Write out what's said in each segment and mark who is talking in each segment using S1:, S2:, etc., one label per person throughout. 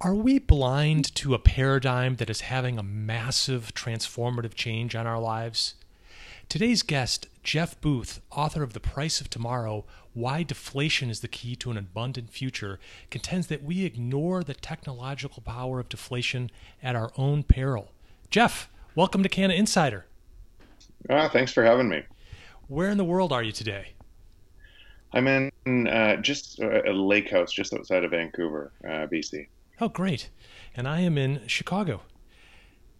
S1: Are we blind to a paradigm that is having a massive transformative change on our lives? Today's guest, Jeff Booth, author of The Price of Tomorrow Why Deflation is the Key to an Abundant Future, contends that we ignore the technological power of deflation at our own peril. Jeff, welcome to Canna Insider.
S2: Ah, thanks for having me.
S1: Where in the world are you today?
S2: I'm in uh, just a lake house just outside of Vancouver, uh, BC.
S1: Oh, great. And I am in Chicago.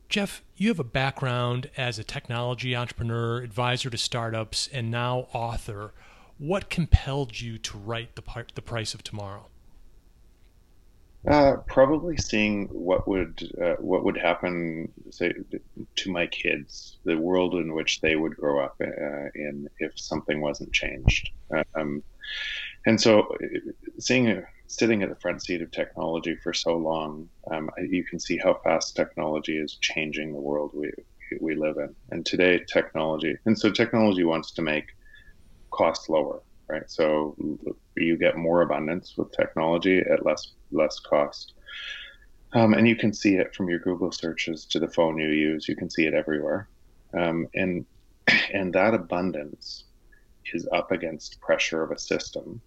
S1: Jeff, you have a background as a technology entrepreneur, advisor to startups, and now author. What compelled you to write the, part, the Price of Tomorrow?
S2: Uh, probably seeing what would uh, what would happen, say, to my kids, the world in which they would grow up uh, in if something wasn't changed. Um, and so, seeing sitting at the front seat of technology for so long, um, you can see how fast technology is changing the world we we live in. And today, technology, and so technology wants to make costs lower, right? So you get more abundance with technology at less less cost. Um, and you can see it from your Google searches to the phone you use. You can see it everywhere, um, and and that abundance is up against pressure of a system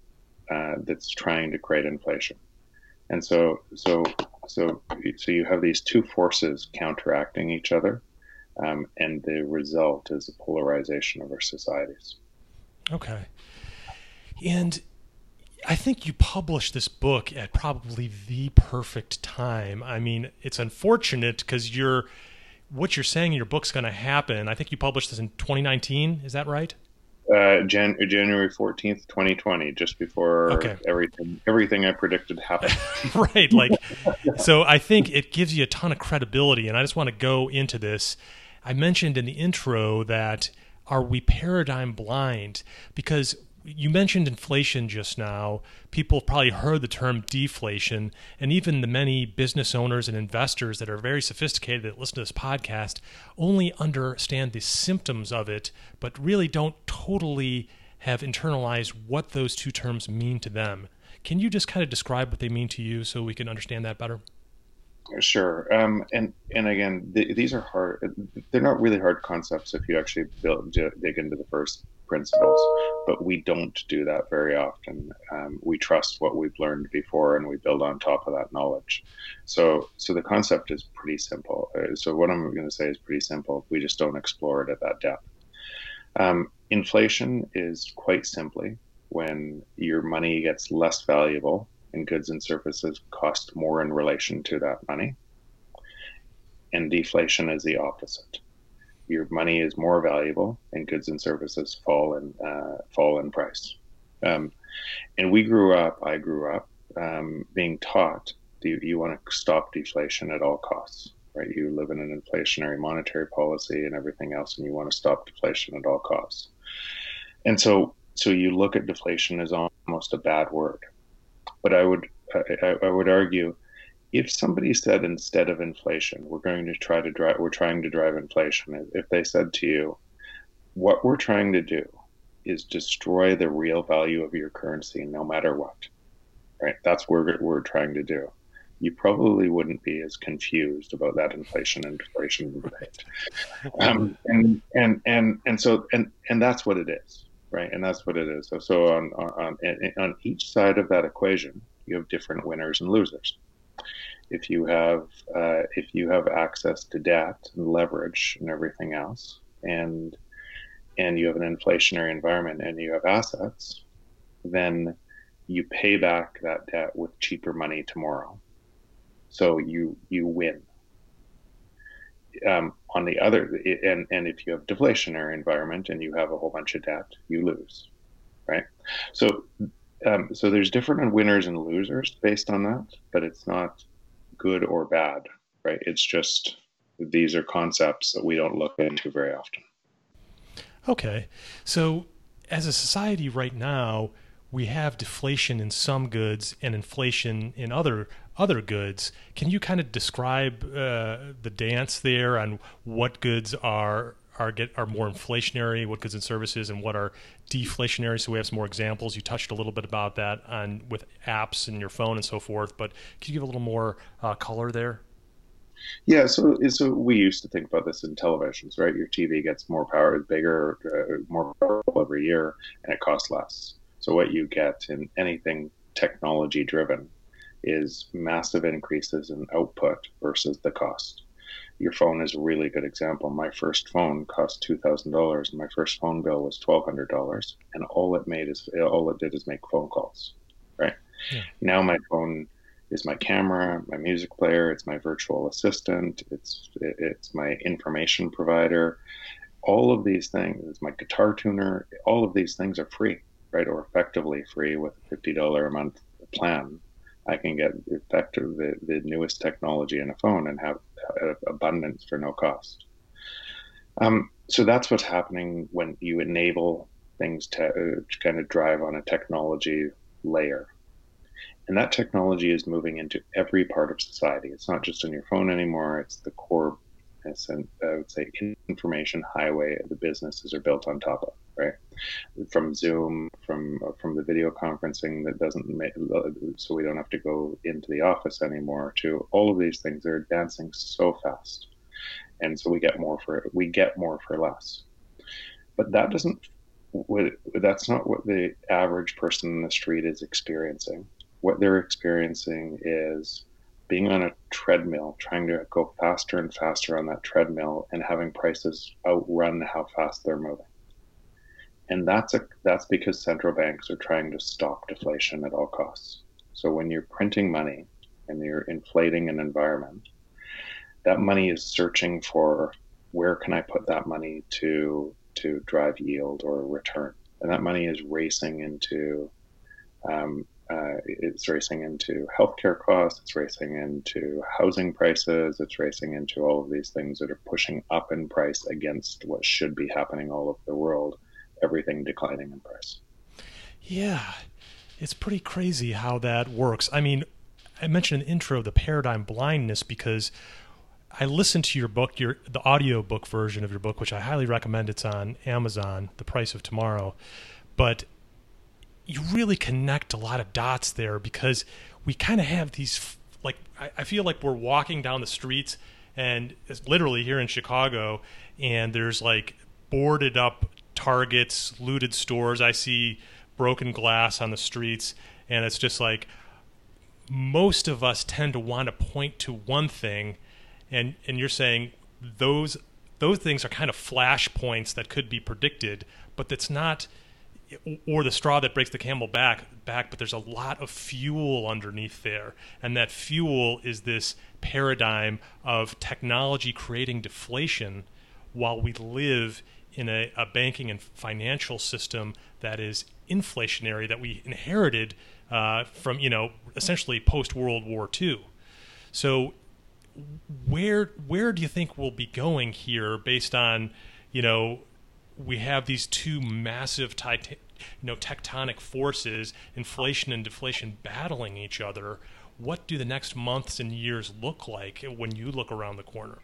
S2: uh, that's trying to create inflation. And so, so, so, so you have these two forces counteracting each other, um, and the result is a polarization of our societies.
S1: Okay, and I think you published this book at probably the perfect time. I mean, it's unfortunate because you're what you're saying in your book's going to happen. I think you published this in 2019. Is that right?
S2: Uh, Jan- January fourteenth, twenty twenty, just before okay. everything everything I predicted happened.
S1: right, like so. I think it gives you a ton of credibility, and I just want to go into this. I mentioned in the intro that are we paradigm blind because you mentioned inflation just now. People have probably heard the term deflation, and even the many business owners and investors that are very sophisticated that listen to this podcast only understand the symptoms of it, but really don't totally have internalized what those two terms mean to them. Can you just kind of describe what they mean to you so we can understand that better?
S2: Sure, um, and and again, th- these are hard. They're not really hard concepts if you actually build, dig into the first principles, but we don't do that very often. Um, we trust what we've learned before, and we build on top of that knowledge. So, so the concept is pretty simple. Uh, so, what I'm going to say is pretty simple. We just don't explore it at that depth. Um, inflation is quite simply when your money gets less valuable and goods and services cost more in relation to that money. And deflation is the opposite. Your money is more valuable, and goods and services fall in uh, fall in price. Um, and we grew up. I grew up um, being taught you, you want to stop deflation at all costs, right? You live in an inflationary monetary policy and everything else, and you want to stop deflation at all costs. And so, so you look at deflation as almost a bad word but I would I, I would argue if somebody said instead of inflation, we're going to try to drive, we're trying to drive inflation. If they said to you, what we're trying to do is destroy the real value of your currency, no matter what, right? That's what we're trying to do. You probably wouldn't be as confused about that inflation and deflation debate. Um, and and and and so and and that's what it is right? And that's what it is. So, so on, on, on each side of that equation, you have different winners and losers. If you have uh, if you have access to debt and leverage and everything else, and and you have an inflationary environment and you have assets, then you pay back that debt with cheaper money tomorrow. So you you win um, on the other, and and if you have deflationary environment and you have a whole bunch of debt, you lose, right? So um, so there's different winners and losers based on that, but it's not good or bad, right? It's just these are concepts that we don't look into very often.
S1: Okay, so as a society right now, we have deflation in some goods and inflation in other other goods. Can you kind of describe uh, the dance there on what goods are are get are more inflationary, what goods and services, and what are deflationary. So we have some more examples. You touched a little bit about that on with apps and your phone and so forth. But can you give a little more uh, color there?
S2: Yeah, so so we used to think about this in televisions, right? Your TV gets more power, bigger, uh, more powerful every year, and it costs less. So what you get in anything technology driven is massive increases in output versus the cost. Your phone is a really good example. My first phone cost two thousand dollars. My first phone bill was twelve hundred dollars, and all it made is all it did is make phone calls. Right yeah. now, my phone is my camera, my music player, it's my virtual assistant, it's it's my information provider. All of these things, it's my guitar tuner. All of these things are free, right, or effectively free with a fifty dollar a month plan. I can get effective the, the newest technology in a phone and have abundance for no cost. Um, so that's what's happening when you enable things to, uh, to kind of drive on a technology layer and that technology is moving into every part of society. It's not just on your phone anymore. It's the core, it's an, uh, I would say, information highway the businesses are built on top of, right? From Zoom, from from the video conferencing that doesn't make, so we don't have to go into the office anymore. To all of these things, they're advancing so fast, and so we get more for we get more for less. But that doesn't that's not what the average person in the street is experiencing what they're experiencing is being on a treadmill, trying to go faster and faster on that treadmill and having prices outrun how fast they're moving. And that's a that's because central banks are trying to stop deflation at all costs. So when you're printing money and you're inflating an environment, that money is searching for where can I put that money to to drive yield or return, and that money is racing into um, uh, it's racing into healthcare costs, it's racing into housing prices, it's racing into all of these things that are pushing up in price against what should be happening all over the world, everything declining in price.
S1: Yeah, it's pretty crazy how that works. I mean, I mentioned in the intro the paradigm blindness because I listened to your book, your the audio book version of your book, which I highly recommend. It's on Amazon, The Price of Tomorrow. But you really connect a lot of dots there because we kind of have these like I, I, feel like we're walking down the streets and it's literally here in Chicago and there's like boarded up targets, looted stores. I see broken glass on the streets and it's just like most of us tend to want to point to one thing and and you're saying those those things are kind of flashpoints that could be predicted, but that's not or the straw that breaks the camel back back but there's a lot of fuel underneath there and that fuel is this paradigm of technology creating deflation while we live in a, a banking and financial system that is inflationary that we inherited uh, from you know essentially post World War II. So where where do you think we'll be going here based on you know we have these two massive you know tectonic forces, inflation and deflation battling each other. What do the next months and years look like when you look around the corner?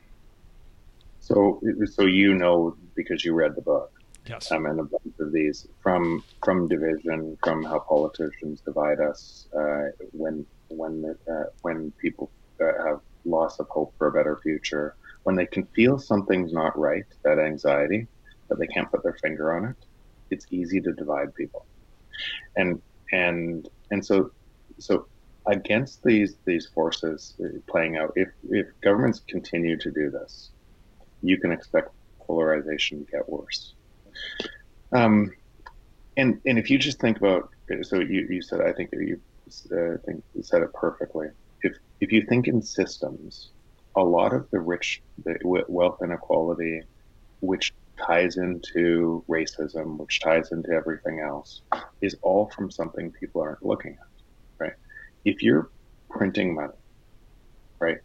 S2: So, so you know because you read the book.
S1: Yes.
S2: Um, and a bunch of these from from division, from how politicians divide us uh, when when uh, when people uh, have loss of hope for a better future, when they can feel something's not right, that anxiety, but they can't put their finger on it, it's easy to divide people. And and and so so against these these forces playing out, if if governments continue to do this, you can expect polarization to get worse. Um, and and if you just think about so you, you said I think you uh, think you said it perfectly. If if you think in systems, a lot of the rich the wealth inequality, which ties into racism, which ties into everything else, is all from something people aren't looking at, right? If you're printing money, right,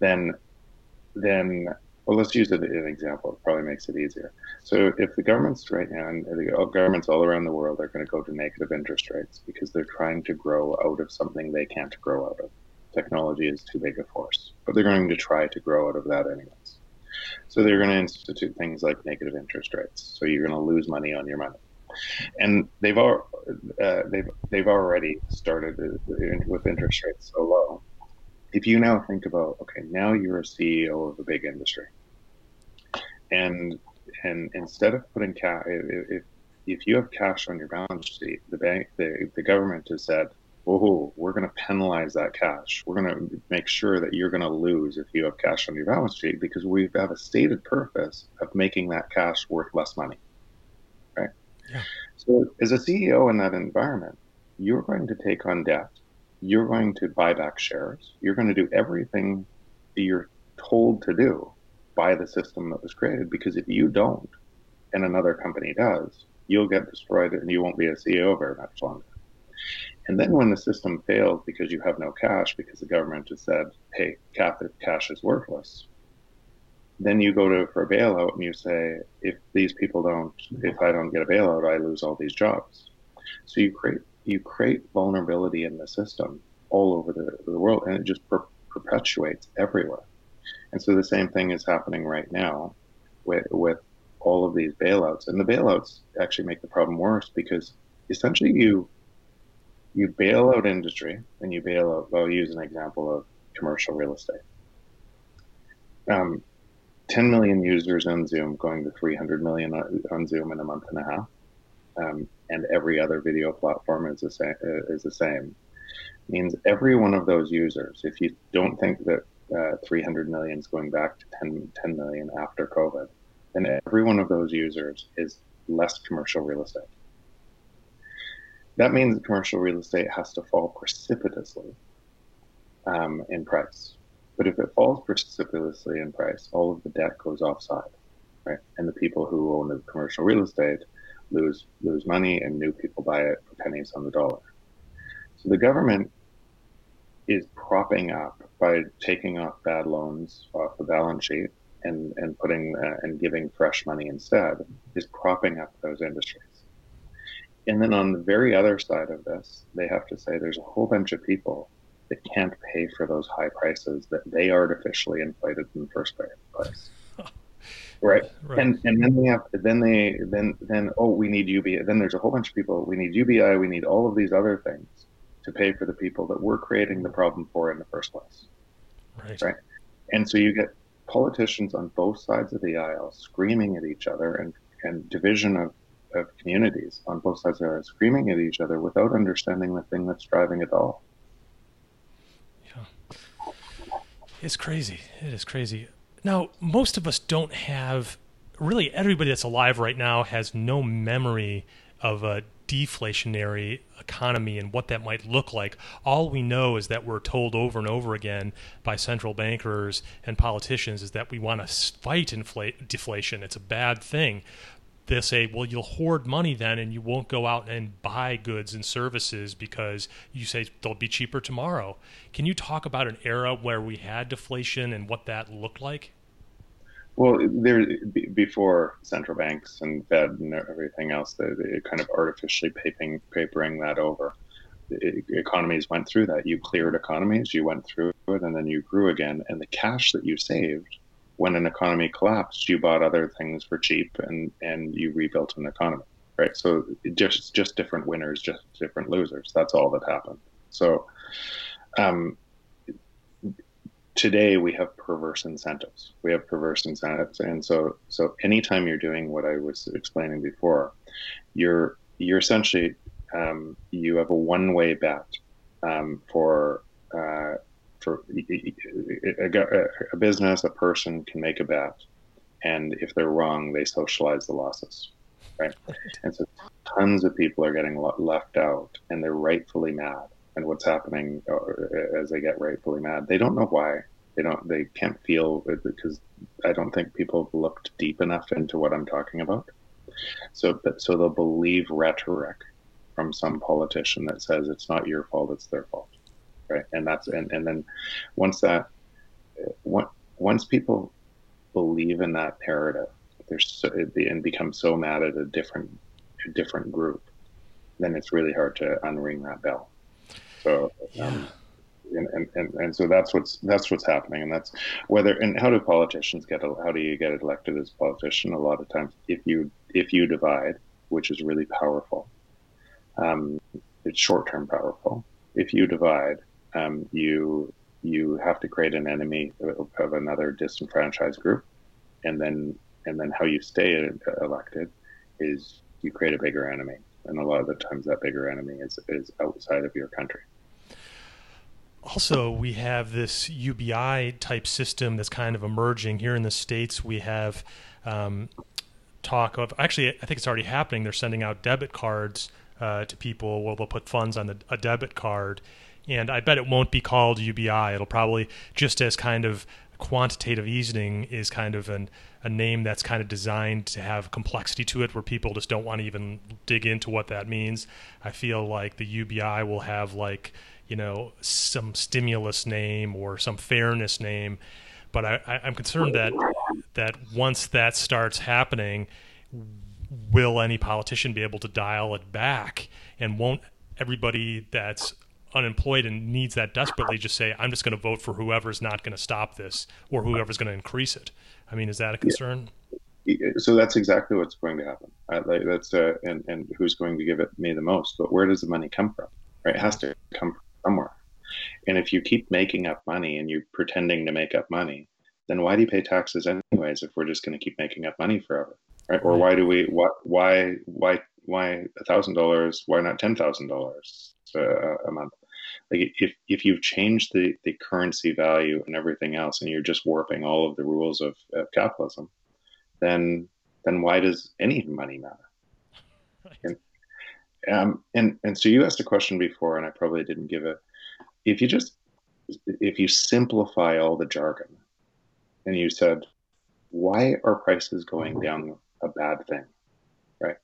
S2: then then well, let's use an example. It probably makes it easier. So if the governments right now and the governments all around the world are going to go to negative interest rates because they're trying to grow out of something they can't grow out of. Technology is too big a force, but they're going to try to grow out of that anyways. So they're going to institute things like negative interest rates. So you're going to lose money on your money, and they've uh, they've they've already started with interest rates so low. If you now think about okay, now you're a CEO of a big industry, and and instead of putting cash, if if you have cash on your balance sheet, the bank, the, the government has said, "Oh, we're going to penalize that cash. We're going to make sure that you're going to lose if you have cash on your balance sheet because we have a stated purpose of making that cash worth less money." Right. Yeah. So, as a CEO in that environment, you're going to take on debt. You're going to buy back shares. You're going to do everything that you're told to do by the system that was created because if you don't and another company does, you'll get destroyed and you won't be a CEO very much longer. And then when the system fails because you have no cash, because the government has said, hey, cash is worthless, then you go to for a bailout and you say, if these people don't, if I don't get a bailout, I lose all these jobs. So you create you create vulnerability in the system all over the, the world, and it just per- perpetuates everywhere. And so the same thing is happening right now with with all of these bailouts. And the bailouts actually make the problem worse because essentially you you bail out industry and you bail out. I'll use an example of commercial real estate. Um, 10 million users on Zoom going to 300 million on Zoom in a month and a half, um, and every other video platform is the same. Is the same. Means every one of those users, if you don't think that uh, 300 million is going back to 10, 10 million after COVID, and every one of those users is less commercial real estate. That means commercial real estate has to fall precipitously um, in price. But if it falls precipitously in price, all of the debt goes offside, right? And the people who own the commercial real estate lose lose money, and new people buy it for pennies on the dollar. So the government is propping up by taking off bad loans off the balance sheet and and putting uh, and giving fresh money instead is propping up those industries. And then on the very other side of this, they have to say there's a whole bunch of people that can't pay for those high prices that they artificially inflated in the first place. Right. right. And and then they have then they then then oh we need UBI then there's a whole bunch of people we need UBI we need all of these other things to pay for the people that we're creating the problem for in the first place. Right. Right. And so you get politicians on both sides of the aisle screaming at each other and, and division of, of communities on both sides the screaming at each other without understanding the thing that's driving it all.
S1: Yeah. It's crazy. It is crazy. Now, most of us don't have really everybody that's alive right now has no memory of a deflationary economy and what that might look like. All we know is that we're told over and over again by central bankers and politicians is that we want to fight inflate, deflation. It's a bad thing. They say, well, you'll hoard money then and you won't go out and buy goods and services because you say they'll be cheaper tomorrow. Can you talk about an era where we had deflation and what that looked like?
S2: Well, there before central banks and Fed and everything else, they, they kind of artificially papering, papering that over. The economies went through that. You cleared economies, you went through it, and then you grew again. And the cash that you saved when an economy collapsed, you bought other things for cheap, and and you rebuilt an economy. Right. So just just different winners, just different losers. That's all that happened. So. Um, today we have perverse incentives. We have perverse incentives, and so so anytime you're doing what I was explaining before, you're you're essentially um, you have a one-way bet um, for uh, for a, a, a, business, a person can make a bet, and if they're wrong, they socialize the losses, right? And so tons of people are getting left out, and they're rightfully mad and what's happening uh, as they get rightfully mad. They don't know why. They don't. They can't feel it because I don't think people have looked deep enough into what I'm talking about. So, so they'll believe rhetoric from some politician that says it's not your fault, it's their fault, right? And that's and and then once that once people believe in that narrative, they're so, and become so mad at a different a different group, then it's really hard to unring that bell. So, um, and, and, and, and so that's what's that's what's happening, and that's whether and how do politicians get how do you get elected as a politician? A lot of times, if you if you divide, which is really powerful, um, it's short term powerful. If you divide, um, you you have to create an enemy of, of another disenfranchised group, and then and then how you stay elected is you create a bigger enemy, and a lot of the times that bigger enemy is is outside of your country.
S1: Also, we have this UBI type system that's kind of emerging here in the states. We have um, talk of actually, I think it's already happening. They're sending out debit cards uh, to people. Well, they'll put funds on the, a debit card, and I bet it won't be called UBI. It'll probably just as kind of quantitative easing is kind of an, a name that's kind of designed to have complexity to it where people just don't want to even dig into what that means. I feel like the UBI will have like, you know, some stimulus name or some fairness name. But I, I'm concerned that that once that starts happening, will any politician be able to dial it back and won't everybody that's unemployed and needs that desperately just say i'm just going to vote for whoever's not going to stop this or whoever's going to increase it. I mean is that a concern?
S2: Yeah. so that's exactly what's going to happen. Uh, like that's uh, and and who's going to give it me the most but where does the money come from right? It has to come from somewhere. And if you keep making up money and you're pretending to make up money then why do you pay taxes anyways if we're just going to keep making up money forever right? Or why do we what why why why a thousand dollars why not ten thousand dollars uh, a month like if if you've changed the the currency value and everything else, and you're just warping all of the rules of, of capitalism, then then why does any money matter? And, um, and and so you asked a question before, and I probably didn't give it. If you just if you simplify all the jargon, and you said, why are prices going down a bad thing, right?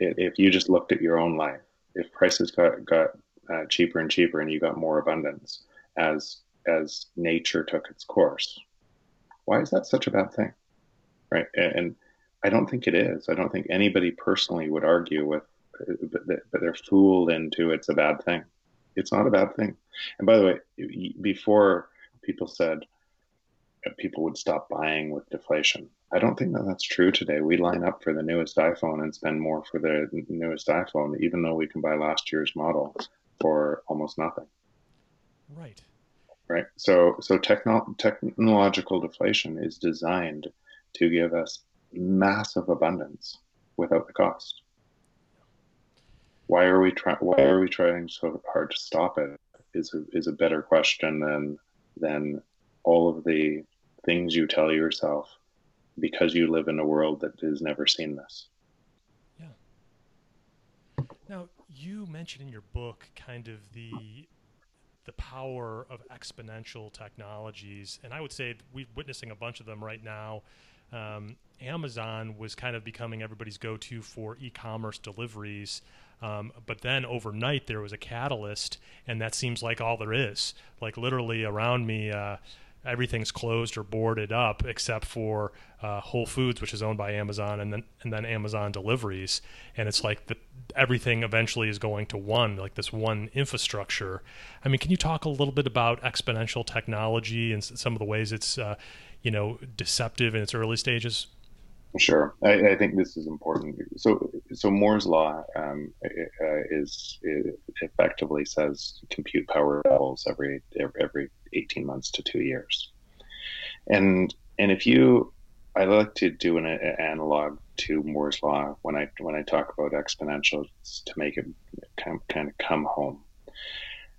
S2: If you just looked at your own life, if prices got got uh, cheaper and cheaper, and you got more abundance as as nature took its course. Why is that such a bad thing, right? And I don't think it is. I don't think anybody personally would argue with, but they're fooled into it's a bad thing. It's not a bad thing. And by the way, before people said people would stop buying with deflation. I don't think that that's true today. We line up for the newest iPhone and spend more for the newest iPhone, even though we can buy last year's model for almost nothing.
S1: Right.
S2: Right. So so techno- technological deflation is designed to give us massive abundance without the cost. Why are we trying? Why are we trying so hard to stop it? Is a, is a better question than than all of the things you tell yourself because you live in a world that has never seen this.
S1: Yeah. Now, you mentioned in your book kind of the the power of exponential technologies, and I would say we're witnessing a bunch of them right now. Um, Amazon was kind of becoming everybody's go-to for e-commerce deliveries, um, but then overnight there was a catalyst, and that seems like all there is. Like literally around me. Uh, everything's closed or boarded up except for uh, Whole Foods, which is owned by Amazon, and then and then Amazon deliveries. And it's like the, everything eventually is going to one, like this one infrastructure. I mean, can you talk a little bit about exponential technology and some of the ways it's uh, you know deceptive in its early stages?
S2: Sure, I, I, think this is important. So, so Moore's law um, uh, is effectively says compute power doubles every every eighteen months to two years, and and if you, I like to do an, an analog to Moore's law when I when I talk about exponentials to make it kind of, kind of come home.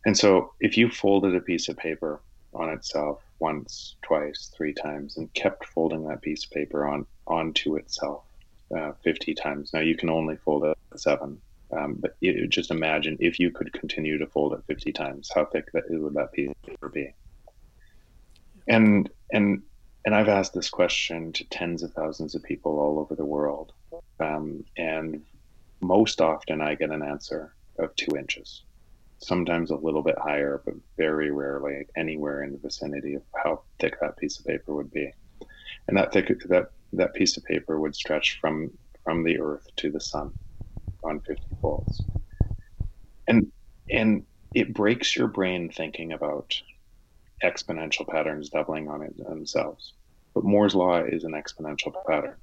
S2: And so, if you folded a piece of paper on itself once, twice, three times, and kept folding that piece of paper on onto itself uh, 50 times. Now you can only fold it seven, um, but you, just imagine if you could continue to fold it 50 times, how thick that would that piece of paper be? And and and I've asked this question to tens of thousands of people all over the world, um, and most often I get an answer of two inches sometimes a little bit higher, but very rarely anywhere in the vicinity of how thick that piece of paper would be. And that thick that that piece of paper would stretch from from the Earth to the Sun on 50 folds. And and it breaks your brain thinking about exponential patterns doubling on it themselves. But Moore's law is an exponential pattern.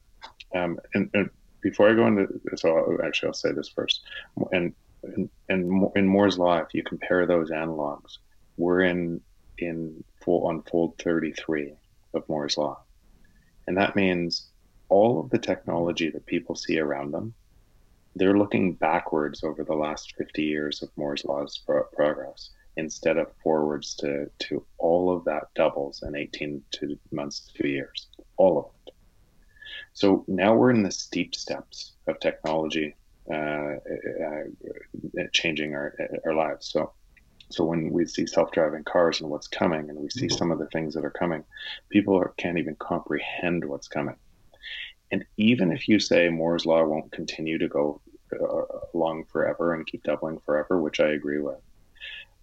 S2: Um, and, and, before I go into, so I'll, actually I'll say this first. And, and, and in Moore's law, if you compare those analogs, we're in in full on fold 33 of Moore's law, and that means all of the technology that people see around them, they're looking backwards over the last 50 years of Moore's law's pro- progress instead of forwards to, to all of that doubles in 18 to months to years, all of it. So now we're in the steep steps of technology changing our, our lives. So, so when we see self-driving cars and what's coming, and we see mm-hmm. some of the things that are coming, people are, can't even comprehend what's coming. And even if you say Moore's law won't continue to go uh, along forever and keep doubling forever, which I agree with,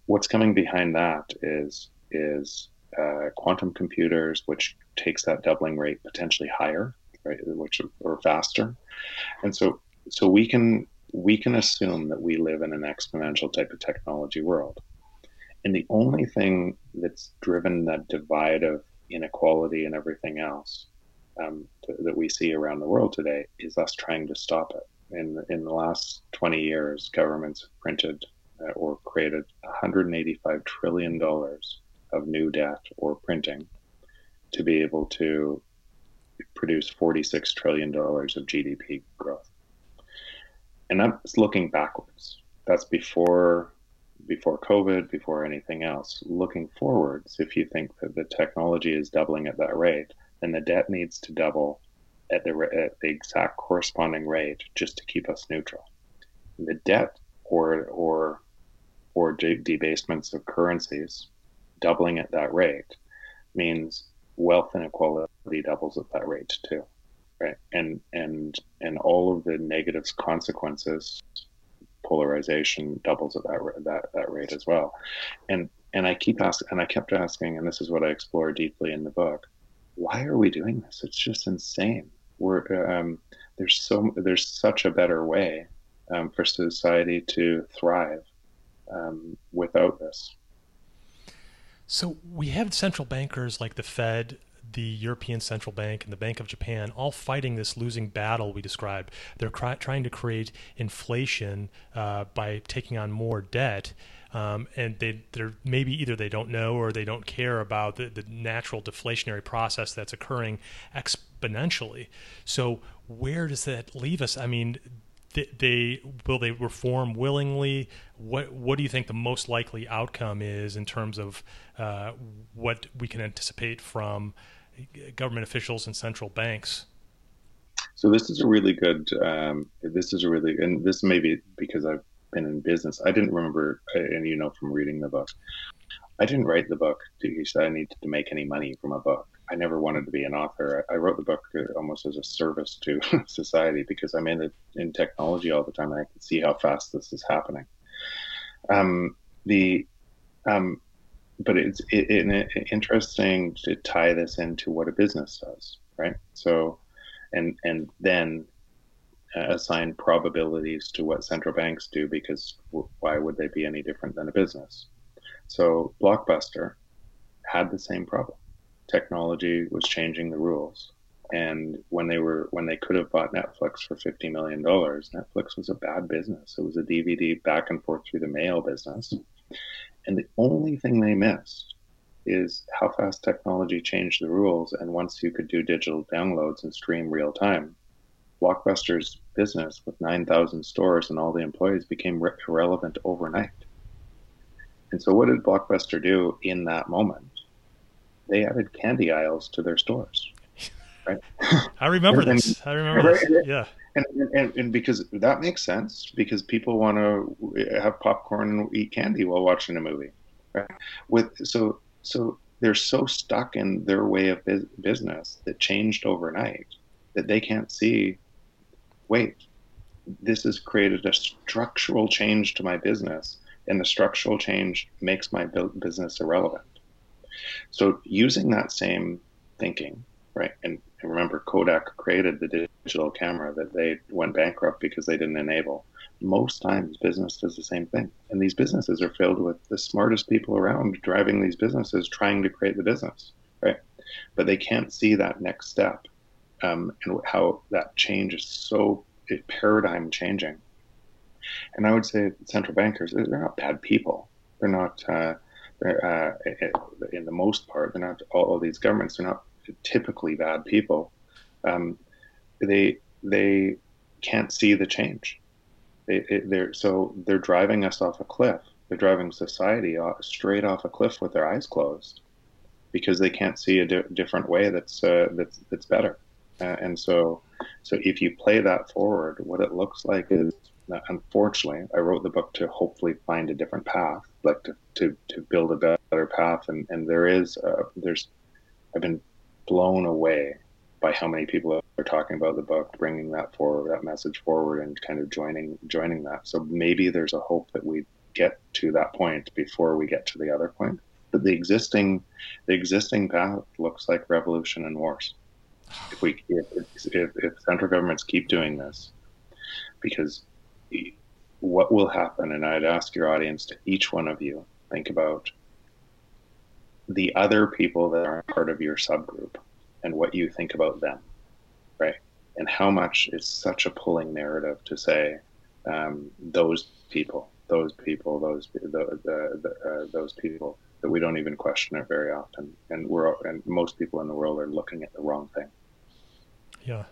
S2: what's coming behind that is is uh, quantum computers, which takes that doubling rate potentially higher, right, which or faster, and so so we can we can assume that we live in an exponential type of technology world, and the only thing that's driven that divide of inequality and everything else um, that we see around the world today is us trying to stop it. In in the last twenty years, governments have printed uh, or created 185 trillion dollars of new debt or printing to be able to produce 46 trillion dollars of GDP growth. And that's looking backwards. That's before before COVID, before anything else. Looking forwards, if you think that the technology is doubling at that rate, then the debt needs to double at the, at the exact corresponding rate just to keep us neutral. The debt or or or debasements of currencies doubling at that rate means wealth inequality doubles at that rate too right and and and all of the negative consequences polarization doubles at that that that rate as well. And and I keep asking and I kept asking and this is what I explore deeply in the book why are we doing this? It's just insane. We're um, there's so there's such a better way um, for society to thrive um, without this.
S1: So we have central bankers like the Fed, the European Central Bank, and the Bank of Japan all fighting this losing battle we described. They're trying to create inflation uh, by taking on more debt. Um, and they they're maybe either they don't know or they don't care about the, the natural deflationary process that's occurring exponentially. So where does that leave us? I mean, they, they will they reform willingly? What what do you think the most likely outcome is in terms of uh, what we can anticipate from government officials and central banks?
S2: So this is a really good. Um, this is a really, and this may be because I've been in business. I didn't remember, and you know from reading the book, I didn't write the book because I needed to make any money from a book. I never wanted to be an author. I, wrote the book uh, almost as a service to society because I'm in it in technology all the time, and I can see how fast this is happening. Um, the um, but it's it, it, it, interesting to tie this into what a business does, right? So, and and then uh, assign probabilities to what central banks do because why would they be any different than a business? So Blockbuster had the same problem technology was changing the rules. And when they were when they could have bought Netflix for fifty million dollars, Netflix was a bad business. It was a DVD back and forth through the mail business. And the only thing they missed is how fast technology changed the rules. And once you could do digital downloads and stream real time, Blockbuster's business with 9,000 stores and all the employees became re- irrelevant overnight. And so, what did Blockbuster do in that moment? they added candy aisles to their stores. Right?
S1: I remember this. I remember this. Yeah.
S2: And, and, and because that makes sense because people want to have popcorn and eat candy while watching a movie, right? With so so they're so stuck in their way of business that changed overnight that they can't see. Wait, this has created a structural change to my business, and the structural change makes my business irrelevant. So using that same thinking, right, and Remember, Kodak created the digital camera that they went bankrupt because they didn't enable. Most times, business does the same thing. And these businesses are filled with the smartest people around driving these businesses, trying to create the business, right? But they can't see that next step um, and how that change is so paradigm changing. And I would say central bankers, they're not bad people. They're not, uh, they're, uh, in the most part, they're not all of these governments, they're not typically bad people. Um, they, they can't see the change. They, they're, so they're driving us off a cliff. They're driving society off, straight off a cliff with their eyes closed because they can't see a di- different way that's, uh, that's, that's better. Uh, and so, so if you play that forward, what it looks like is, unfortunately, I wrote the book to hopefully find a different path, like to, to, to build a better path. And, and there is, uh, there's, I've been blown away by how many people are talking about the book, bringing that forward, that message forward, and kind of joining joining that. So maybe there's a hope that we get to that point before we get to the other point. But the existing the existing path looks like revolution and wars if we if, if, if central governments keep doing this, because what will happen, and I'd ask your audience to each one of you think about the other people that are part of your subgroup and what you think about them, right? And how much is such a pulling narrative to say um, those people, those people, those the, the, the uh, those people that we don't even question it very often, and we're and most people in the world are looking at the wrong thing.
S1: Yeah.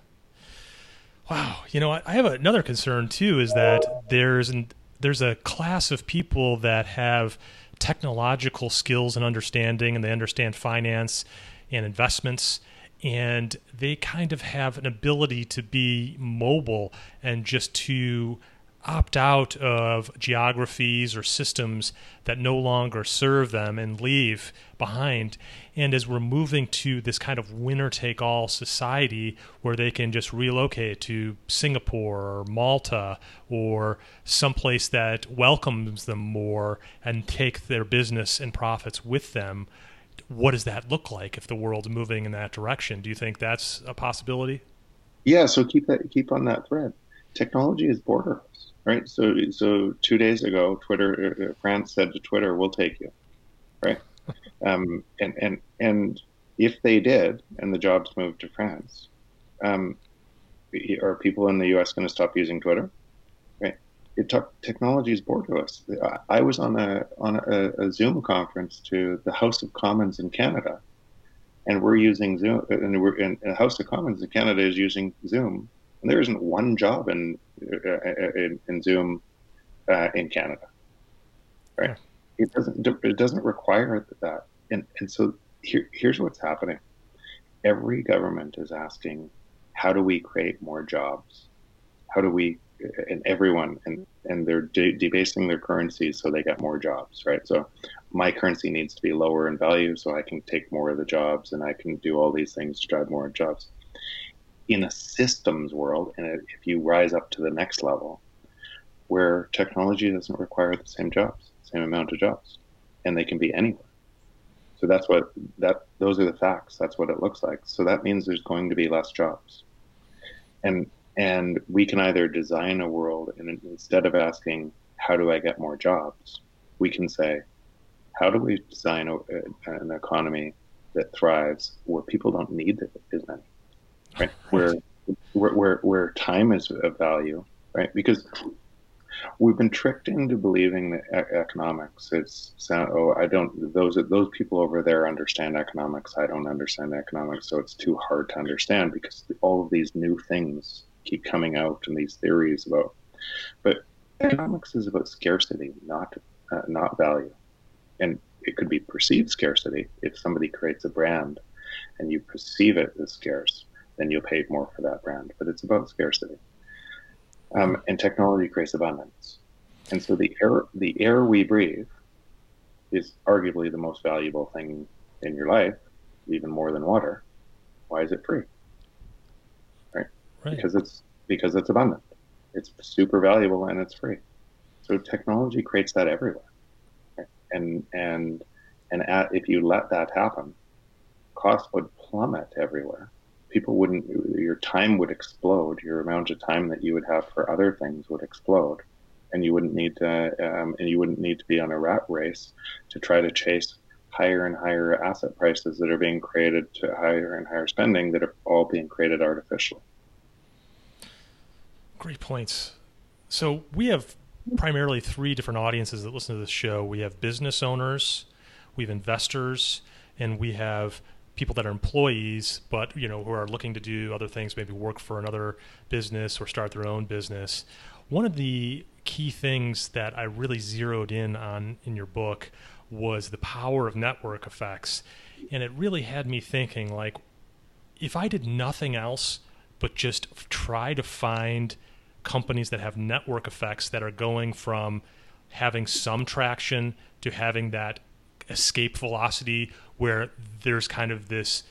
S1: Wow. You know, I have another concern too. Is that there's an, there's a class of people that have technological skills and understanding, and they understand finance and investments, and they kind of have an ability to be mobile and just to opt out of geographies or systems that no longer serve them and leave behind. And as we're moving to this kind of winner take all society where they can just relocate to Singapore or Malta or someplace that welcomes them more and take their business and profits with them, what does that look like if the world's moving in that direction? Do you think that's a possibility?
S2: Yeah, so keep that keep on that thread. Technology is borderless right? So, so two days ago, Twitter, uh, uh, France said to Twitter, "We'll take you," right? Um, and and and if they did, and the jobs moved to France, um, are people in the U.S. going to stop using Twitter? Right? It took technology is borderless. I was on a on a, a Zoom conference to the House of Commons in Canada, and we're using Zoom, and we're in, the House of Commons in Canada is using Zoom, and there isn't one job in in, in Zoom uh, in Canada, right? Yeah. It doesn't it doesn't require that, and and so here, here's what's happening. Every government is asking, how do we create more jobs? How do we and everyone and and they're de- debasing their currencies so they get more jobs, right? So my currency needs to be lower in value so I can take more of the jobs and I can do all these things to drive more jobs in a systems world, and if you rise up to the next level, where technology doesn't require the same jobs, same amount of jobs, and they can be anywhere. So that's what that those are the facts. That's what it looks like. So that means there's going to be less jobs, and and we can either design a world, and instead of asking how do I get more jobs, we can say how do we design a, an economy that thrives where people don't need as many right? Where, where, where, where time is of value, right? Because we've been tricked into believing that economics is oh I don't those those people over there understand economics I don't understand economics so it's too hard to understand because all of these new things keep coming out and these theories about but economics is about scarcity not uh, not value and it could be perceived scarcity if somebody creates a brand and you perceive it as scarce then you'll pay more for that brand. But it's about scarcity. Um, and technology creates abundance. And so the air, the air we breathe is arguably the most valuable thing in your life, even more than water. Why is it free? Right? right. Because it's because it's abundant. It's super valuable and it's free. So technology creates that everywhere. Right? And and and at, if you let that happen, costs would plummet everywhere people wouldn't your time would explode your amount of time that you would have for other things would explode. And you wouldn't need to um, and you wouldn't need to be on a rat race to try to chase higher and higher asset prices that are being created to higher and higher spending that are all being created artificially.
S1: Great points. So we have primarily three different audiences that listen to this show. We have business owners we have investors and we have people that are employees, but you know who are looking to do other things, maybe work for another business or start their own business. One of the key things that I really zeroed in on in your book was the power of network effects, and it really had me thinking like, if I did nothing else but just try to find companies that have network effects that are going from having some traction to having that escape velocity where there's kind of this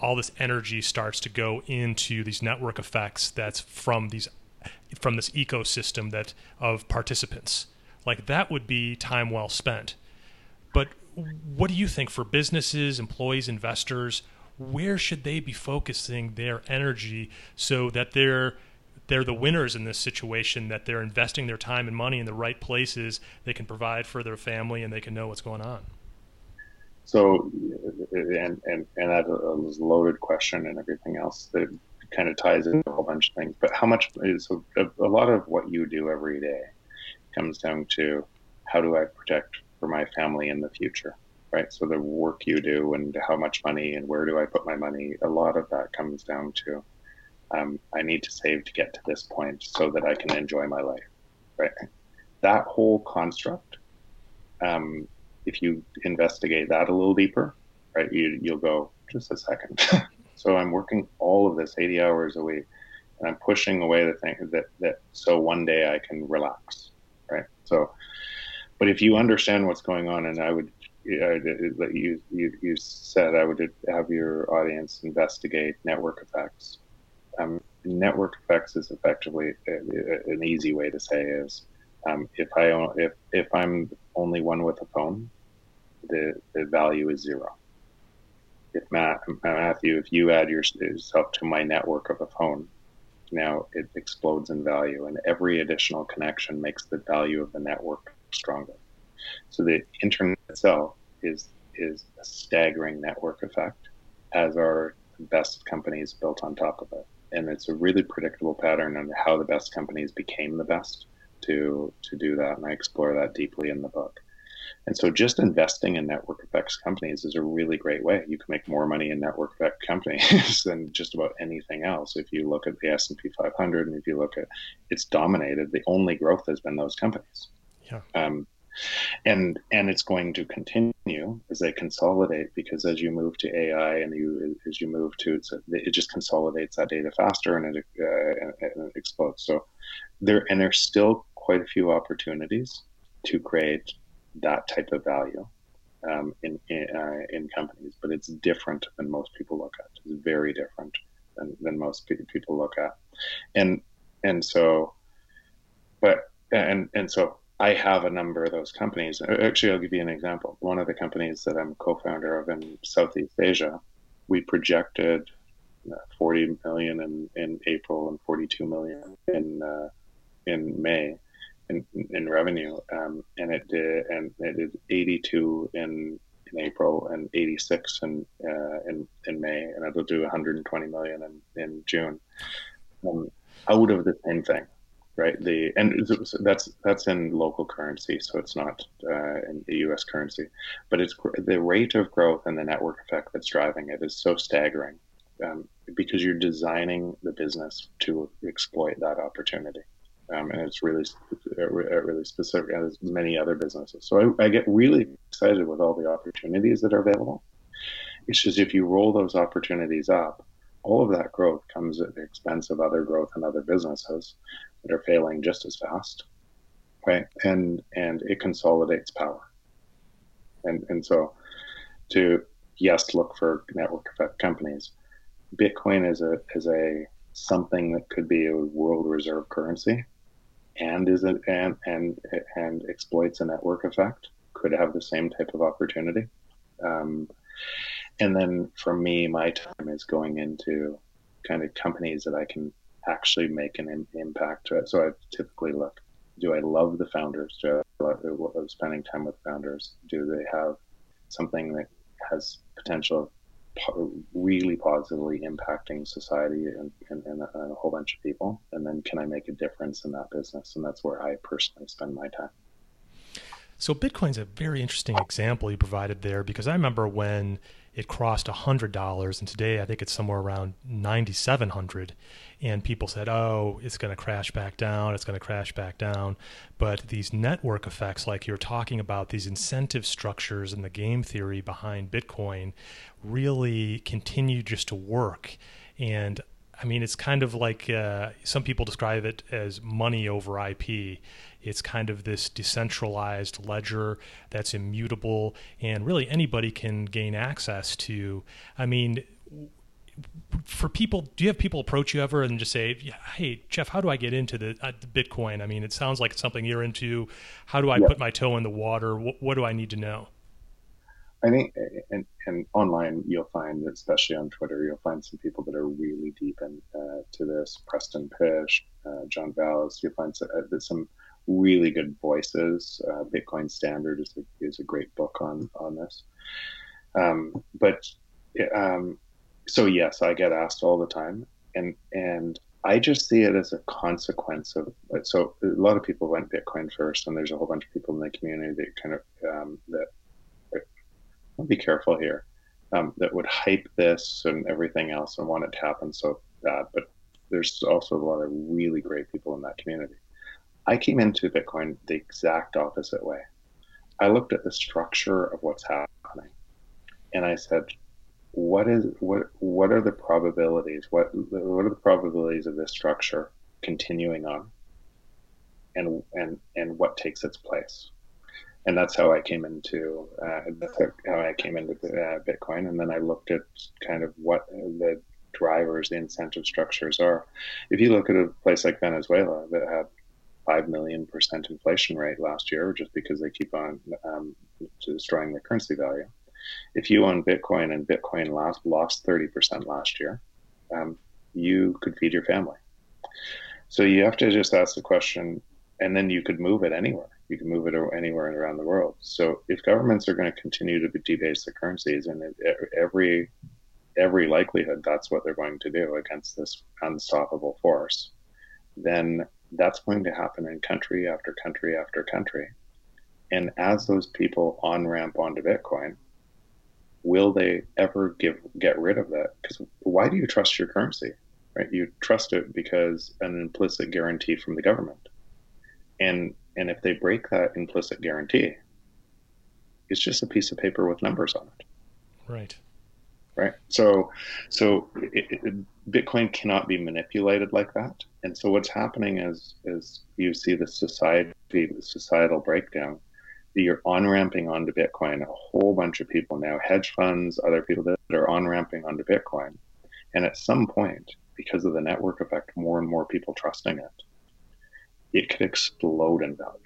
S1: all this energy starts to go into these network effects that's from these from this ecosystem that of participants. Like that would be time well spent. But what do you think for businesses employees investors where should they be focusing their energy so that they're they're the winners in this situation that they're investing their time and money in the right places they can provide for their family and they can know what's going on
S2: so, and and and that was a loaded question and everything else that kind of ties into a whole bunch of things. But how much is a, a lot of what you do every day comes down to how do I protect for my family in the future, right? So the work you do and how much money and where do I put my money, a lot of that comes down to um, I need to save to get to this point so that I can enjoy my life, right? That whole construct um, if you investigate that a little deeper, right, you, you'll go, just a second. so I'm working all of this 80 hours a week and I'm pushing away the thing that, that so one day I can relax, right? So, but if you understand what's going on, and I would, you, you, you said I would have your audience investigate network effects. Um, network effects is effectively uh, an easy way to say is um, if I if if I'm only one with a phone, the, the value is zero. If Matt, Matthew, if you add yourself to my network of a phone, now it explodes in value, and every additional connection makes the value of the network stronger. So the internet itself is is a staggering network effect, as are the best companies built on top of it. And it's a really predictable pattern on how the best companies became the best to to do that, and I explore that deeply in the book. And so just investing in network effects companies is a really great way. You can make more money in network effect companies than just about anything else. If you look at the S&P 500 and if you look at it's dominated, the only growth has been those companies.
S1: Yeah.
S2: Um, and and it's going to continue as they consolidate because as you move to AI and you as you move to it just consolidates that data faster and it, uh, and it explodes. So there and there's still quite a few opportunities to create that type of value um, in in, uh, in, companies, but it's different than most people look at. It's very different than, than most people look at, and and so, but and and so I have a number of those companies. Actually, I'll give you an example. One of the companies that I'm co-founder of in Southeast Asia, we projected uh, 40 million in, in April and 42 million in uh, in May in, in revenue, um, and it did and it did 82 in in April and 86 in uh, in in May, and it'll do 120 million in in June. Um, out of the same thing, right? The and that's that's in local currency, so it's not uh, in the U.S. currency, but it's the rate of growth and the network effect that's driving it is so staggering um, because you're designing the business to exploit that opportunity um, and it's really really specific as many other businesses. So I, I, get really excited with all the opportunities that are available. It's just if you roll those opportunities up, all of that growth comes at the expense of other growth in other businesses that are failing just as fast, right? And and it consolidates power. And and so to yes, look for network effect companies. Bitcoin is a is a something that could be a world reserve currency and is it and and and exploits a network effect could have the same type of opportunity. Um, And then for me, my time is going into kind of companies that I can actually make an impact to. So I typically look, do I love the founders? Do I love spending time with founders? Do they have something that has potential really positively impacting society and, and, and, a, and, a, whole bunch of people? And then can I make a difference in that business? And that's where I personally spend my time.
S1: So Bitcoin's a very interesting example you provided there because I remember when it crossed $100 and today I think it's somewhere around 9700 and people said oh it's going to crash back down it's going to crash back down. But these network effects like you're talking about these incentive structures and the game theory behind bitcoin really continue just to work. And I mean, it's kind of like uh, some people describe it as money over IP. It's kind of this decentralized ledger that's immutable, and really anybody can gain access to. I mean, for people, do you have people approach you ever and just say, "Hey, Jeff, how do I get into the, uh, the Bitcoin?" I mean, it sounds like it's something you're into. How do I yeah. put my toe in the water? What, what do I need to know?
S2: I think, and, and online, you'll find, especially on Twitter, you'll find some people that are really deep into uh, this. Preston Pysh, uh, John Vallis. You'll find some, uh, some really good voices. Uh, Bitcoin Standard is a, is a great book on on this. Um, but um, so yes, I get asked all the time, and and I just see it as a consequence of so a lot of people went Bitcoin first, and there's a whole bunch of people in the community that kind of um, that. I'll be careful here. Um, that would hype this and everything else and want it to happen so bad, but there's also a lot of really great people in that community. I came into Bitcoin the exact opposite way. I looked at the structure of what's happening and I said, what is what what are the probabilities? What what are the probabilities of this structure continuing on? And and and what takes its place? And that's how I came into uh, that's how I came into uh, Bitcoin. And then I looked at kind of what the drivers, the incentive structures are. If you look at a place like Venezuela that had 5 million percent inflation rate last year just because they keep on um, destroying their currency value. If you own Bitcoin and Bitcoin lost, lost 30% last year, um, you could feed your family. So you have to just ask the question, and then you could move it anywhere. You can move it anywhere around the world. So if governments are going to continue to debase their currencies, and every every likelihood that's what they're going to do against this unstoppable force, then that's going to happen in country after country after country. And as those people on ramp onto Bitcoin, will they ever give get rid of that? Because why do you trust your currency? Right? You trust it because an implicit guarantee from the government. And and if they break that implicit guarantee, it's just a piece of paper with numbers on it.
S1: Right.
S2: Right. So so it, it, Bitcoin cannot be manipulated like that. And so what's happening is is you see the society the societal breakdown. You're on ramping onto Bitcoin. A whole bunch of people now, hedge funds, other people that are on ramping onto Bitcoin. And at some point, because of the network effect, more and more people trusting it, it could explode in value.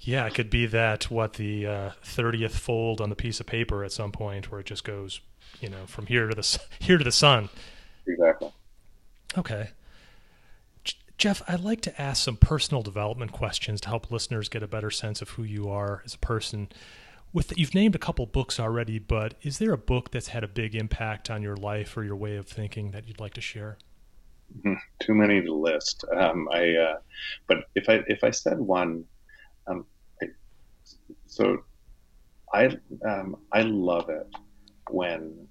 S1: Yeah, it could be that what the uh, thirtieth uh, fold on the piece of paper at some point, where it just goes you know, from here to the here to the sun.
S2: Exactly.
S1: Okay. Jeff, I'd like to ask some personal development questions to help listeners get a better sense of who you are as a person. With the, you've named a couple books already, but is there a book that's had a big impact on your life or your way of thinking that you'd like to share?
S2: Too many to list. Um, I, uh, but if I if I said one, um, I, so I um, I love it when,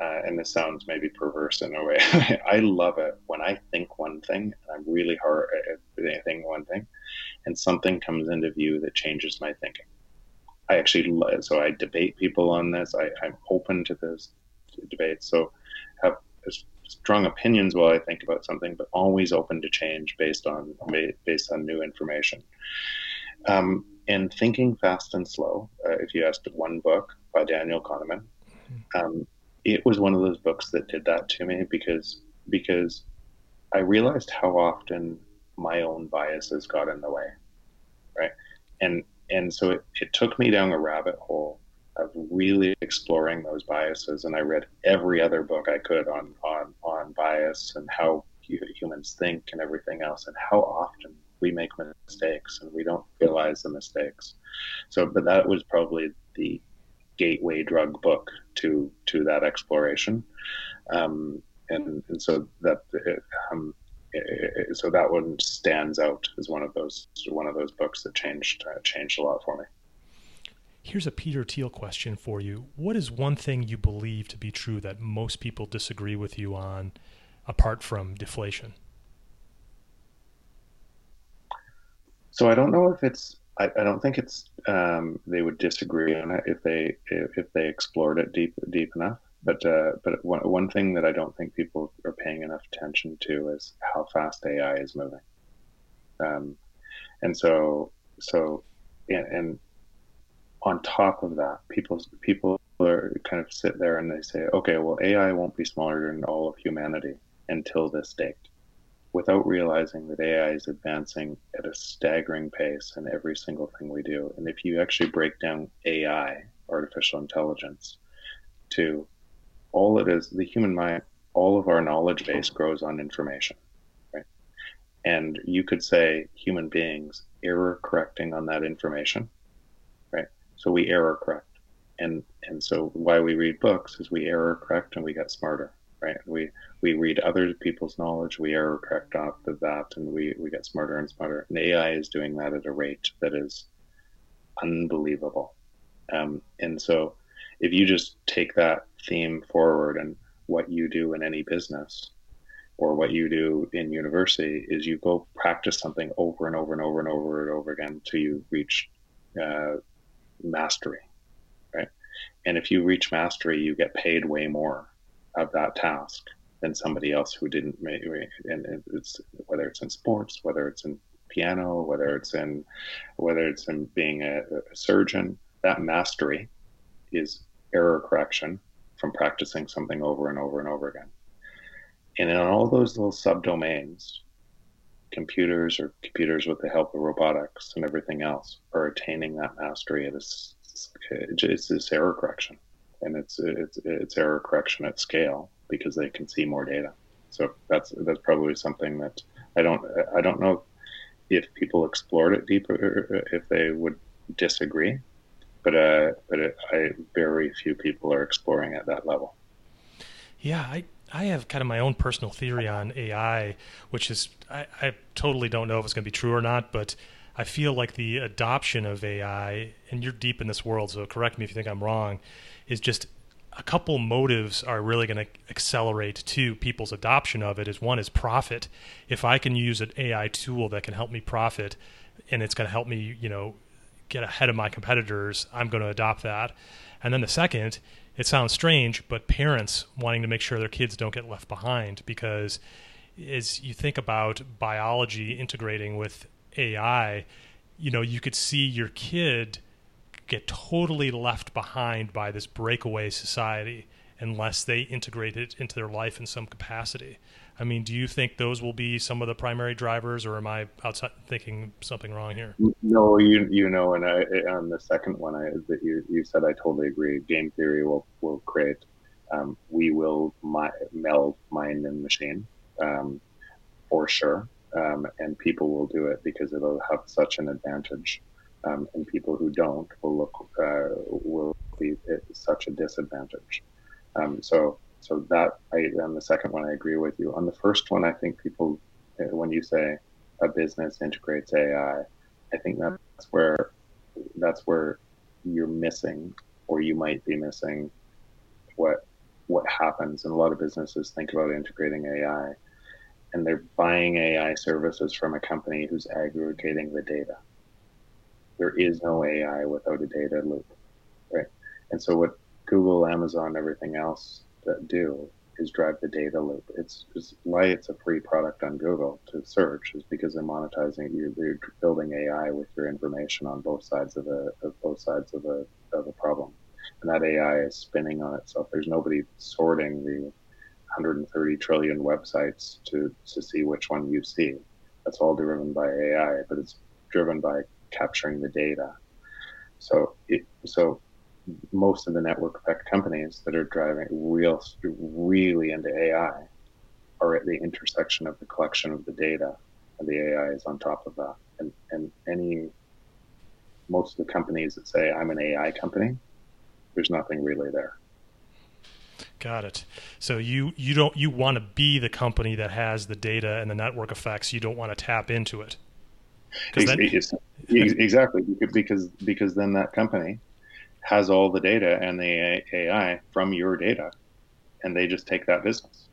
S2: uh, and this sounds maybe perverse in a way, I love it when I think one thing and I'm really hard at anything one thing, and something comes into view that changes my thinking. I actually so I debate people on this. I, I'm open to this debate. So have strong opinions while I think about something, but always open to change based on based on new information. Um, and thinking fast and slow. Uh, if you asked one book by Daniel Kahneman, um, it was one of those books that did that to me because because I realized how often my own biases got in the way, right? And and so it, it took me down a rabbit hole of really exploring those biases. And I read every other book I could on on on bias and how humans think and everything else, and how often we make mistakes and we don't realize the mistakes. So, but that was probably the gateway drug book to to that exploration, um, and and so that um, so that one stands out as one of those one of those books that changed uh, changed a lot for me.
S1: Here's a Peter Thiel question for you. What is one thing you believe to be true that most people disagree with you on, apart from deflation?
S2: So I don't know if it's. I, I don't think it's. Um, they would disagree on it if they if, if they explored it deep deep enough. But uh, but one one thing that I don't think people are paying enough attention to is how fast AI is moving. Um, and so so and, and on top of that, people people are kind of sit there and they say, okay, well, AI won't be smaller than all of humanity until this date, without realizing that AI is advancing at a staggering pace in every single thing we do. And if you actually break down AI, artificial intelligence, to all it is, the human mind, all of our knowledge base grows on information, right? And you could say human beings error correcting on that information, right? So we error correct. And, and so why we read books is we error correct and we get smarter, right? We, we read other people's knowledge, we error correct off of that and we, we get smarter and smarter. And AI is doing that at a rate that is unbelievable. Um, and so if you just take that theme forward and what you do in any business or what you do in university is you go practice something over and over and over and over and over again until you reach uh, mastery right and if you reach mastery you get paid way more of that task than somebody else who didn't make and it's whether it's in sports whether it's in piano whether it's in whether it's in being a, a surgeon that mastery is error correction from practicing something over and over and over again. And in all those little subdomains, computers or computers with the help of robotics and everything else are attaining that mastery at a, it's this error correction and it's, it's, it's error correction at scale because they can see more data. So that's, that's probably something that I don't, I don't know if people explored it deeper, if they would disagree, but uh, but it, I very few people are exploring at that level.
S1: Yeah, I I have kind of my own personal theory on AI, which is I, I totally don't know if it's going to be true or not, but I feel like the adoption of AI, and you're deep in this world, so correct me if you think I'm wrong, is just a couple motives are really going to accelerate to people's adoption of it. Is one is profit. If I can use an AI tool that can help me profit, and it's going to help me, you know, get ahead of my competitors, I'm going to adopt that. And then the second, it sounds strange, but parents wanting to make sure their kids don't get left behind because as you think about biology integrating with AI, you know, you could see your kid get totally left behind by this breakaway society unless they integrate it into their life in some capacity. I mean, do you think those will be some of the primary drivers, or am I outside thinking something wrong here?
S2: No, you you know, and I, on the second one I, that you you said, I totally agree. Game theory will will create. Um, we will mi- meld mind and machine um, for sure, um, and people will do it because it'll have such an advantage, um, and people who don't will look uh, will be at such a disadvantage. Um, so so that I on the second one I agree with you. On the first one, I think people uh, when you say a business integrates AI, I think that's where that's where you're missing or you might be missing what what happens and a lot of businesses think about integrating AI and they're buying AI services from a company who's aggregating the data. There is no AI without a data loop, right? And so what Google, Amazon, everything else that do is drive the data loop. It's, it's, why it's a free product on Google to search is because they're monetizing you. They're building AI with your information on both sides of a of both sides of a of a problem, and that AI is spinning on itself. There's nobody sorting the 130 trillion websites to to see which one you see. That's all driven by AI, but it's driven by capturing the data. So it, so most of the network effect companies that are driving real, really into AI are at the intersection of the collection of the data, and the AI is on top of that. And and any most of the companies that say I'm an AI company, there's nothing really there.
S1: Got it. So you you don't you want to be the company that has the data and the network effects. You don't want to tap into it.
S2: Exactly because because then that company has all the data and the AI from your data, and they just take that business.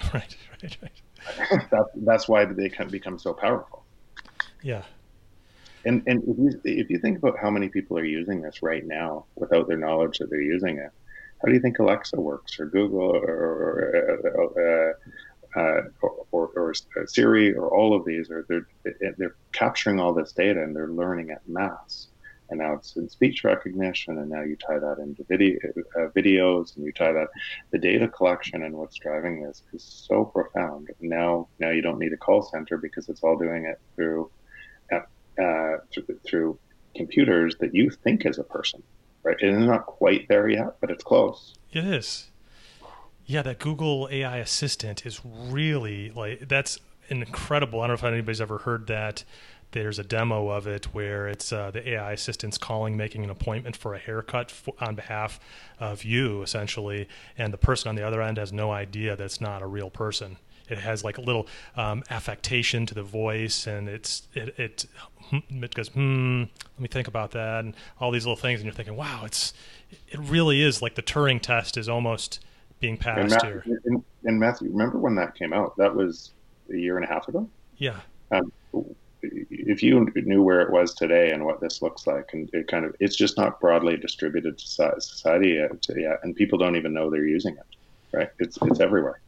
S1: Right, right,
S2: right. that, that's why they can become so powerful.
S1: Yeah.
S2: And and if you, if you think about how many people are using this right now without their knowledge that they're using it, how do you think Alexa works, or Google, or, or, uh, uh, or, or, Siri, or all of these? Or they're they're capturing all this data and they're learning at mass. And now it's in speech recognition, and now you tie that into video uh, videos, and you tie that the data collection and what's driving this is so profound. Now, now you don't need a call center because it's all doing it through uh, through, through computers that you think is a person right? It's not quite there yet, but it's close.
S1: It is. Yeah, that Google AI assistant is really like that's incredible. I don't know if anybody's ever heard that. There's a demo of it where it's uh, the AI assistant's calling, making an appointment for a haircut on behalf of you, essentially, and the person on the other end has no idea that's not a real person. It has like a little um, affectation to the voice, and it's it, it it goes hmm. Let me think about that, and all these little things, and you're thinking, wow, it's it really is like the Turing test is almost being passed
S2: and
S1: here.
S2: And, and, Matthew, remember when that came out? That was a year and a half ago.
S1: Yeah.
S2: Um, if you knew where it was today and what this looks like, and it kind of, it's just not broadly distributed to society yet, yet and people don't even know they're using it. Right? It's it's everywhere.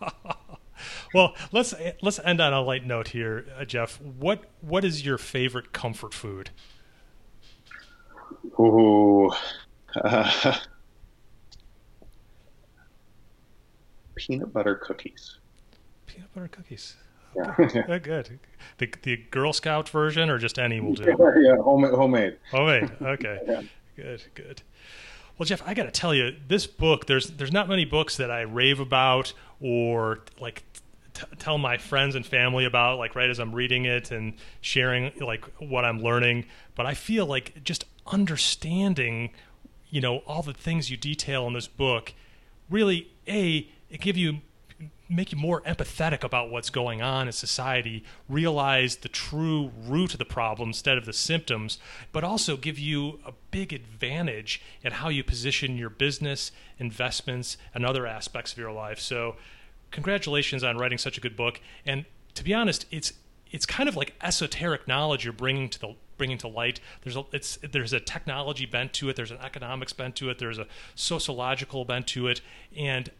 S1: well, let's let's end on a light note here, uh, Jeff. What what is your favorite comfort food?
S2: Ooh, uh, peanut butter cookies.
S1: Peanut butter cookies.
S2: Yeah.
S1: Good, good. The the Girl Scout version or just any will do.
S2: Yeah, homemade. Homemade.
S1: Homemade. Okay. yeah. Good. Good. Well, Jeff, I got to tell you, this book there's there's not many books that I rave about or like t- tell my friends and family about like right as I'm reading it and sharing like what I'm learning. But I feel like just understanding, you know, all the things you detail in this book, really a it give you make you more empathetic about what's going on in society, realize the true root of the problem instead of the symptoms, but also give you a big advantage in how you position your business, investments, and other aspects of your life. So, congratulations on writing such a good book. And to be honest, it's it's kind of like esoteric knowledge you're bringing to the bringing to light. There's a it's there's a technology bent to it. There's an economics bent to it. There's a sociological bent to it, and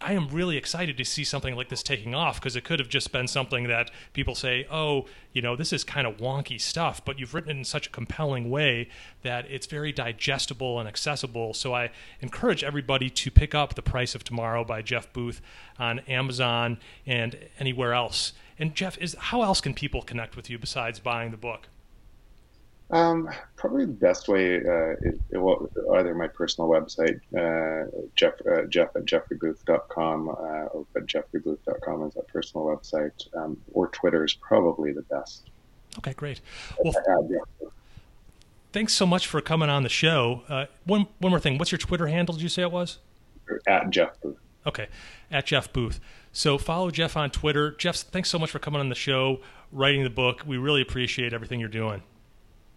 S1: I am really excited to see something like this taking off because it could have just been something that people say, oh, you know, this is kind of wonky stuff, but you've written it in such a compelling way that it's very digestible and accessible. So I encourage everybody to pick up The Price of Tomorrow by Jeff Booth on Amazon and anywhere else. And Jeff, is how else can people connect with you besides buying the book?
S2: Um, probably the best way uh, is well, either my personal website, uh, Jeff, uh, Jeff at jeffreybooth.com, uh, or at jeffreybooth.com is that personal website, um, or Twitter is probably the best.
S1: Okay, great. Well, thanks so much for coming on the show. Uh, one one more thing, what's your Twitter handle? Did you say it was?
S2: At Jeff Booth.
S1: Okay, at Jeff Booth. So follow Jeff on Twitter. Jeff, thanks so much for coming on the show, writing the book. We really appreciate everything you're doing.